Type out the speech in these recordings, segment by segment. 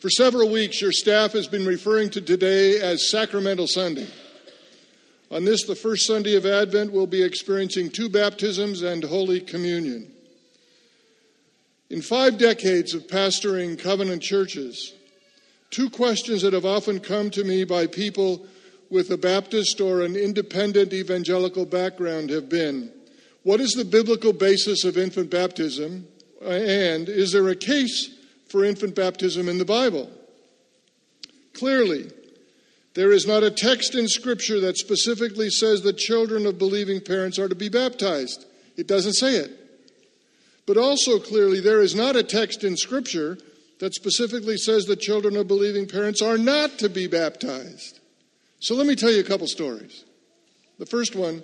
For several weeks, your staff has been referring to today as Sacramental Sunday. On this, the first Sunday of Advent, we'll be experiencing two baptisms and Holy Communion. In five decades of pastoring covenant churches, two questions that have often come to me by people with a Baptist or an independent evangelical background have been What is the biblical basis of infant baptism? And is there a case for infant baptism in the Bible. Clearly, there is not a text in Scripture that specifically says that children of believing parents are to be baptized. It doesn't say it. But also, clearly, there is not a text in Scripture that specifically says that children of believing parents are not to be baptized. So let me tell you a couple stories. The first one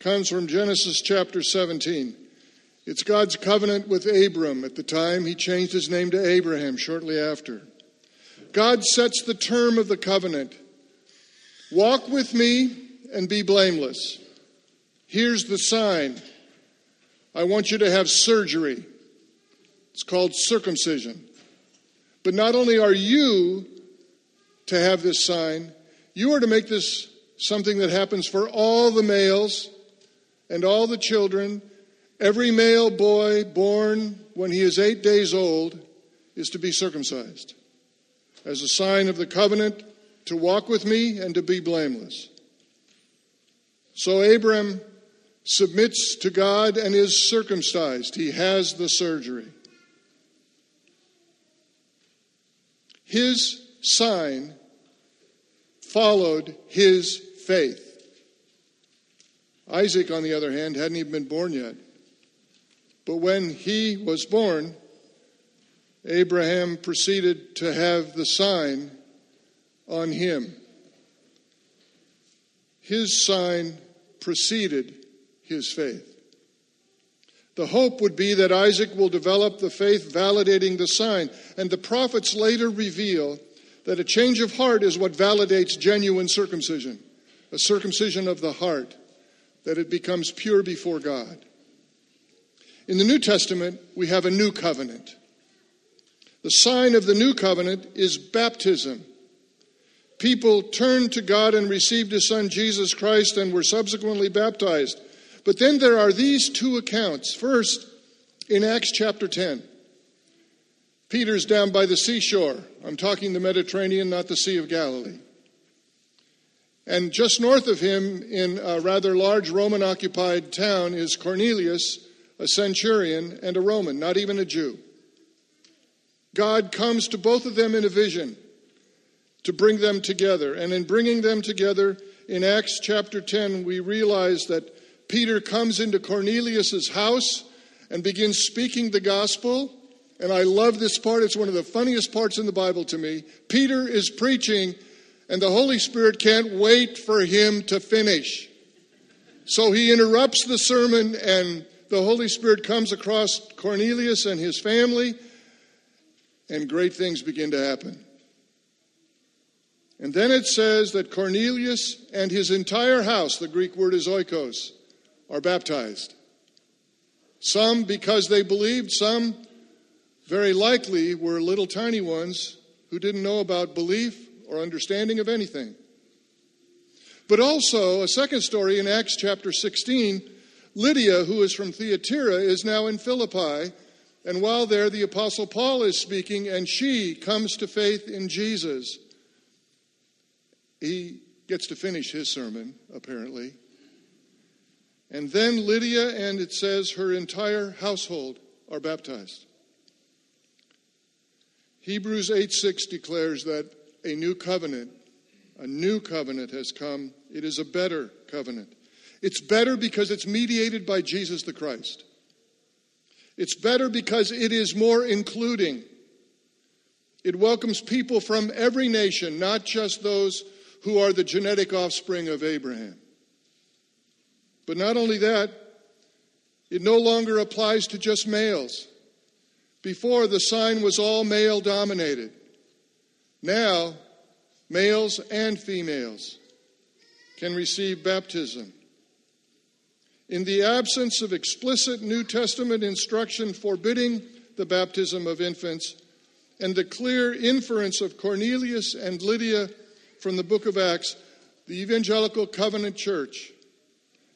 comes from Genesis chapter 17. It's God's covenant with Abram. At the time, he changed his name to Abraham shortly after. God sets the term of the covenant Walk with me and be blameless. Here's the sign I want you to have surgery. It's called circumcision. But not only are you to have this sign, you are to make this something that happens for all the males and all the children Every male boy born when he is eight days old is to be circumcised as a sign of the covenant to walk with me and to be blameless. So Abram submits to God and is circumcised. He has the surgery. His sign followed his faith. Isaac, on the other hand, hadn't even been born yet. But when he was born, Abraham proceeded to have the sign on him. His sign preceded his faith. The hope would be that Isaac will develop the faith validating the sign, and the prophets later reveal that a change of heart is what validates genuine circumcision, a circumcision of the heart, that it becomes pure before God. In the New Testament, we have a new covenant. The sign of the new covenant is baptism. People turned to God and received His Son Jesus Christ and were subsequently baptized. But then there are these two accounts. First, in Acts chapter 10, Peter's down by the seashore. I'm talking the Mediterranean, not the Sea of Galilee. And just north of him, in a rather large Roman occupied town, is Cornelius a centurion, and a Roman, not even a Jew. God comes to both of them in a vision to bring them together. And in bringing them together, in Acts chapter 10, we realize that Peter comes into Cornelius' house and begins speaking the gospel. And I love this part. It's one of the funniest parts in the Bible to me. Peter is preaching, and the Holy Spirit can't wait for him to finish. So he interrupts the sermon and the Holy Spirit comes across Cornelius and his family, and great things begin to happen. And then it says that Cornelius and his entire house, the Greek word is oikos, are baptized. Some because they believed, some very likely were little tiny ones who didn't know about belief or understanding of anything. But also, a second story in Acts chapter 16 Lydia, who is from Thyatira, is now in Philippi. And while there, the Apostle Paul is speaking, and she comes to faith in Jesus. He gets to finish his sermon, apparently. And then Lydia, and it says her entire household are baptized. Hebrews 8 6 declares that a new covenant, a new covenant has come. It is a better covenant. It's better because it's mediated by Jesus the Christ. It's better because it is more including. It welcomes people from every nation, not just those who are the genetic offspring of Abraham. But not only that, it no longer applies to just males. Before, the sign was all male dominated. Now, males and females can receive baptism. In the absence of explicit New Testament instruction forbidding the baptism of infants, and the clear inference of Cornelius and Lydia from the book of Acts, the Evangelical Covenant Church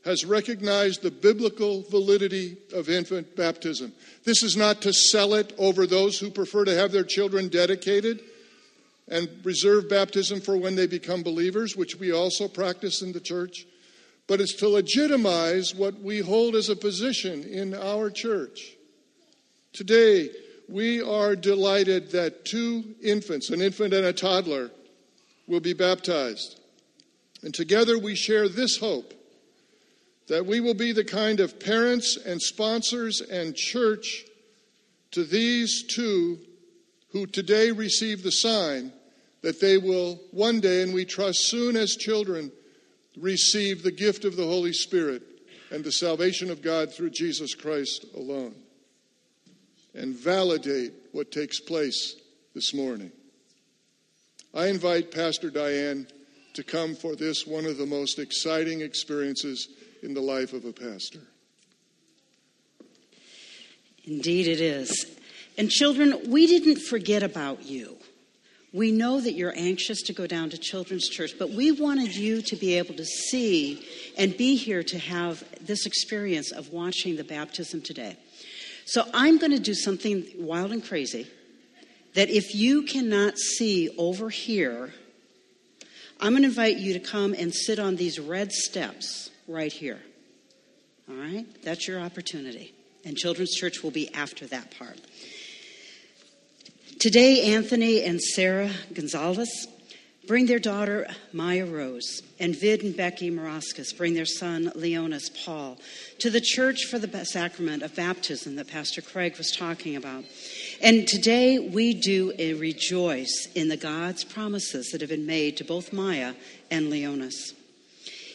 has recognized the biblical validity of infant baptism. This is not to sell it over those who prefer to have their children dedicated and reserve baptism for when they become believers, which we also practice in the church, but it's to legitimize what we hold as a position in our church. Today, we are delighted that two infants, an infant and a toddler, will be baptized. And together we share this hope that we will be the kind of parents and sponsors and church to these two who today receive the sign that they will one day, and we trust soon as children, receive the gift of the Holy Spirit and the salvation of God through Jesus Christ alone and validate what takes place this morning. I invite Pastor Diane to come for this one of the most exciting experiences in the life of a pastor. Indeed, it is. And children, we didn't forget about you. We know that you're anxious to go down to Children's Church, but we wanted you to be able to see and be here to have this experience of watching the baptism today. So I'm going to do something wild and crazy that if you cannot see over here, I'm going to invite you to come and sit on these red steps right here. All right? That's your opportunity. And Children's Church will be after that part. Today, Anthony and Sarah Gonzalez bring their daughter Maya Rose, and Vid and Becky Marascus bring their son Leonis Paul to the church for the sacrament of baptism that Pastor Craig was talking about. And today we do rejoice in the God's promises that have been made to both Maya and Leonis.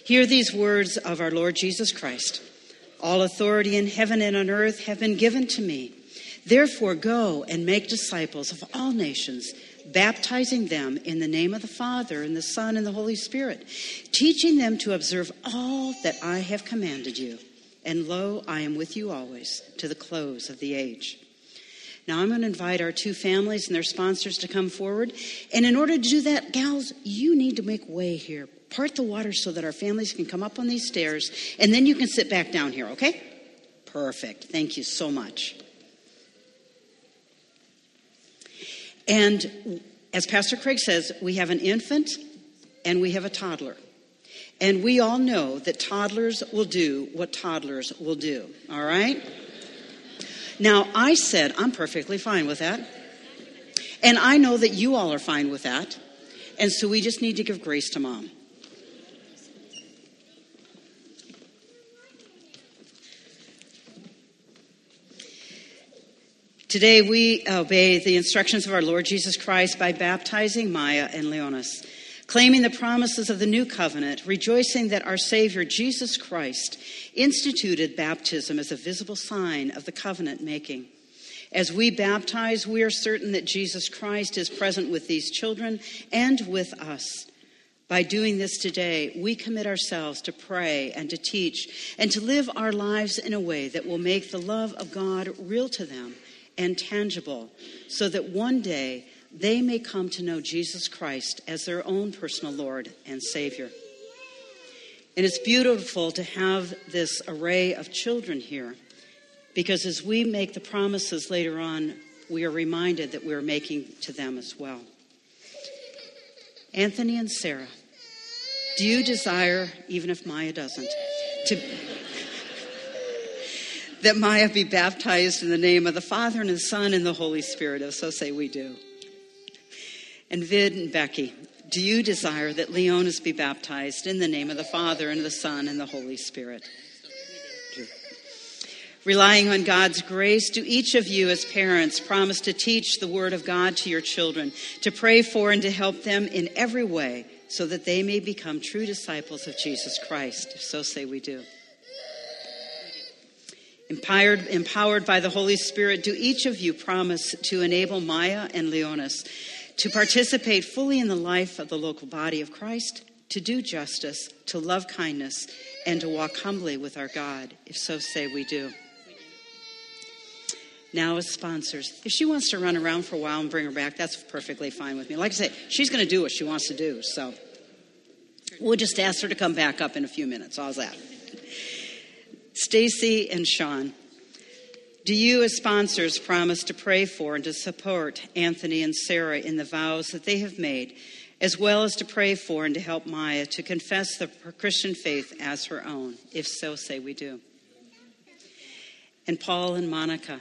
Hear these words of our Lord Jesus Christ All authority in heaven and on earth have been given to me. Therefore, go and make disciples of all nations, baptizing them in the name of the Father, and the Son, and the Holy Spirit, teaching them to observe all that I have commanded you. And lo, I am with you always to the close of the age. Now, I'm going to invite our two families and their sponsors to come forward. And in order to do that, gals, you need to make way here. Part the water so that our families can come up on these stairs, and then you can sit back down here, okay? Perfect. Thank you so much. And as Pastor Craig says, we have an infant and we have a toddler. And we all know that toddlers will do what toddlers will do, all right? Now, I said I'm perfectly fine with that. And I know that you all are fine with that. And so we just need to give grace to mom. Today, we obey the instructions of our Lord Jesus Christ by baptizing Maya and Leonis, claiming the promises of the new covenant, rejoicing that our Savior, Jesus Christ, instituted baptism as a visible sign of the covenant making. As we baptize, we are certain that Jesus Christ is present with these children and with us. By doing this today, we commit ourselves to pray and to teach and to live our lives in a way that will make the love of God real to them and tangible so that one day they may come to know Jesus Christ as their own personal Lord and Savior. And it's beautiful to have this array of children here because as we make the promises later on, we are reminded that we're making to them as well. Anthony and Sarah, do you desire, even if Maya doesn't, to that Maya be baptized in the name of the Father and the Son and the Holy Spirit. Oh, so say we do. And Vid and Becky, do you desire that Leonis be baptized in the name of the Father and the Son and the Holy Spirit? Relying on God's grace, do each of you as parents promise to teach the Word of God to your children, to pray for and to help them in every way so that they may become true disciples of Jesus Christ? If so, say we do. Empowered, empowered by the Holy Spirit, do each of you promise to enable Maya and Leonis to participate fully in the life of the local body of Christ, to do justice, to love kindness, and to walk humbly with our God? If so, say we do. Now, as sponsors, if she wants to run around for a while and bring her back, that's perfectly fine with me. Like I said, she's going to do what she wants to do, so we'll just ask her to come back up in a few minutes. How's that? Stacy and Sean, do you, as sponsors, promise to pray for and to support Anthony and Sarah in the vows that they have made, as well as to pray for and to help Maya to confess the Christian faith as her own? If so, say we do. And Paul and Monica,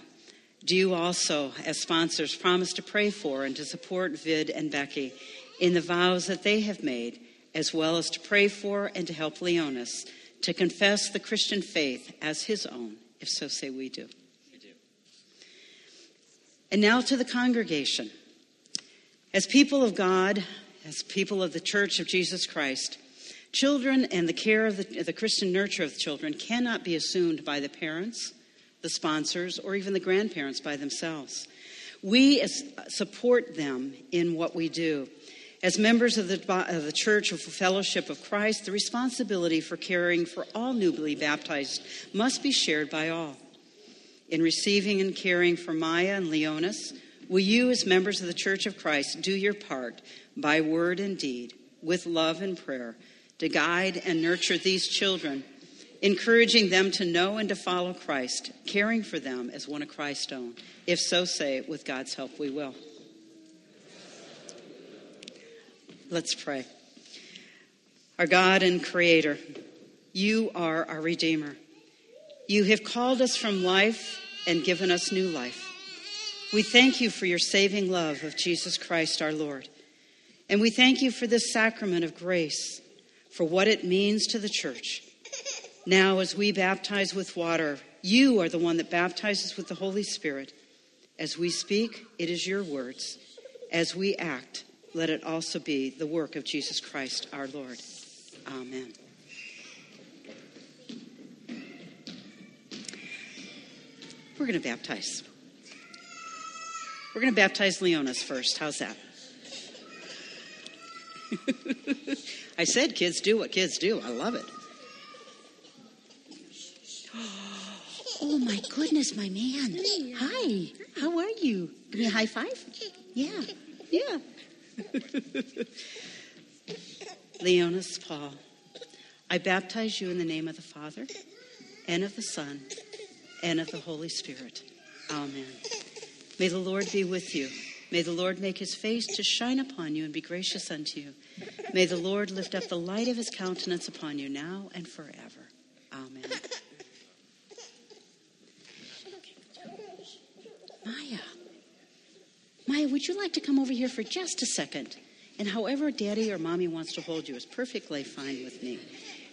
do you also, as sponsors, promise to pray for and to support Vid and Becky in the vows that they have made, as well as to pray for and to help Leonis to confess the Christian faith as his own? If so, say we do. We do. And now to the congregation. As people of God, as people of the Church of Jesus Christ, children and the care of the, the Christian nurture of children cannot be assumed by the parents the sponsors, or even the grandparents by themselves. We support them in what we do. As members of the, of the Church of Fellowship of Christ, the responsibility for caring for all newly baptized must be shared by all. In receiving and caring for Maya and Leonis, will you, as members of the Church of Christ, do your part by word and deed, with love and prayer, to guide and nurture these children encouraging them to know and to follow Christ, caring for them as one of Christ's own. If so, say, with God's help, we will. Let's pray. Our God and Creator, you are our Redeemer. You have called us from life and given us new life. We thank you for your saving love of Jesus Christ our Lord. And we thank you for this sacrament of grace, for what it means to the church now, as we baptize with water, you are the one that baptizes with the Holy Spirit. As we speak, it is your words. As we act, let it also be the work of Jesus Christ our Lord. Amen. We're going to baptize. We're going to baptize Leonis first. How's that? I said kids do what kids do. I love it. Oh my goodness, my man. Hi. How are you? Give me a high five? Yeah. Yeah. Leonis Paul, I baptize you in the name of the Father and of the Son and of the Holy Spirit. Amen. May the Lord be with you. May the Lord make his face to shine upon you and be gracious unto you. May the Lord lift up the light of his countenance upon you now and forever. Amen. Maya. Maya, would you like to come over here for just a second? And however daddy or mommy wants to hold you is perfectly fine with me.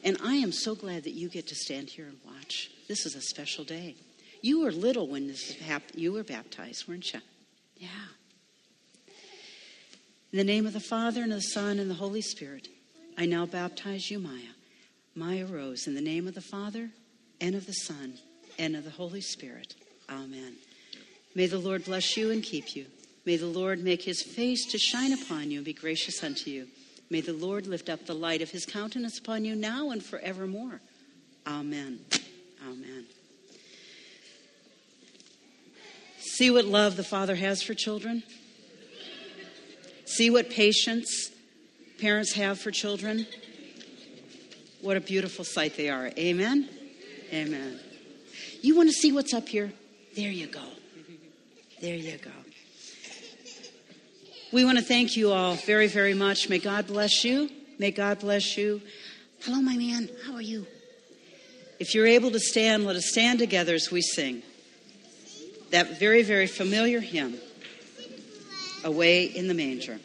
And I am so glad that you get to stand here and watch. This is a special day. You were little when this happened. You were baptized, weren't you? Yeah. In the name of the Father and of the Son and the Holy Spirit, I now baptize you, Maya. Maya Rose, in the name of the Father and of the Son and of the Holy Spirit. Amen. May the Lord bless you and keep you. May the Lord make his face to shine upon you and be gracious unto you. May the Lord lift up the light of his countenance upon you now and forevermore. Amen. Amen. See what love the Father has for children. See what patience parents have for children. What a beautiful sight they are. Amen. Amen. You want to see what's up here? There you go. There you go. We want to thank you all very, very much. May God bless you. May God bless you. Hello, my man. How are you? If you're able to stand, let us stand together as we sing that very, very familiar hymn, Away in the Manger.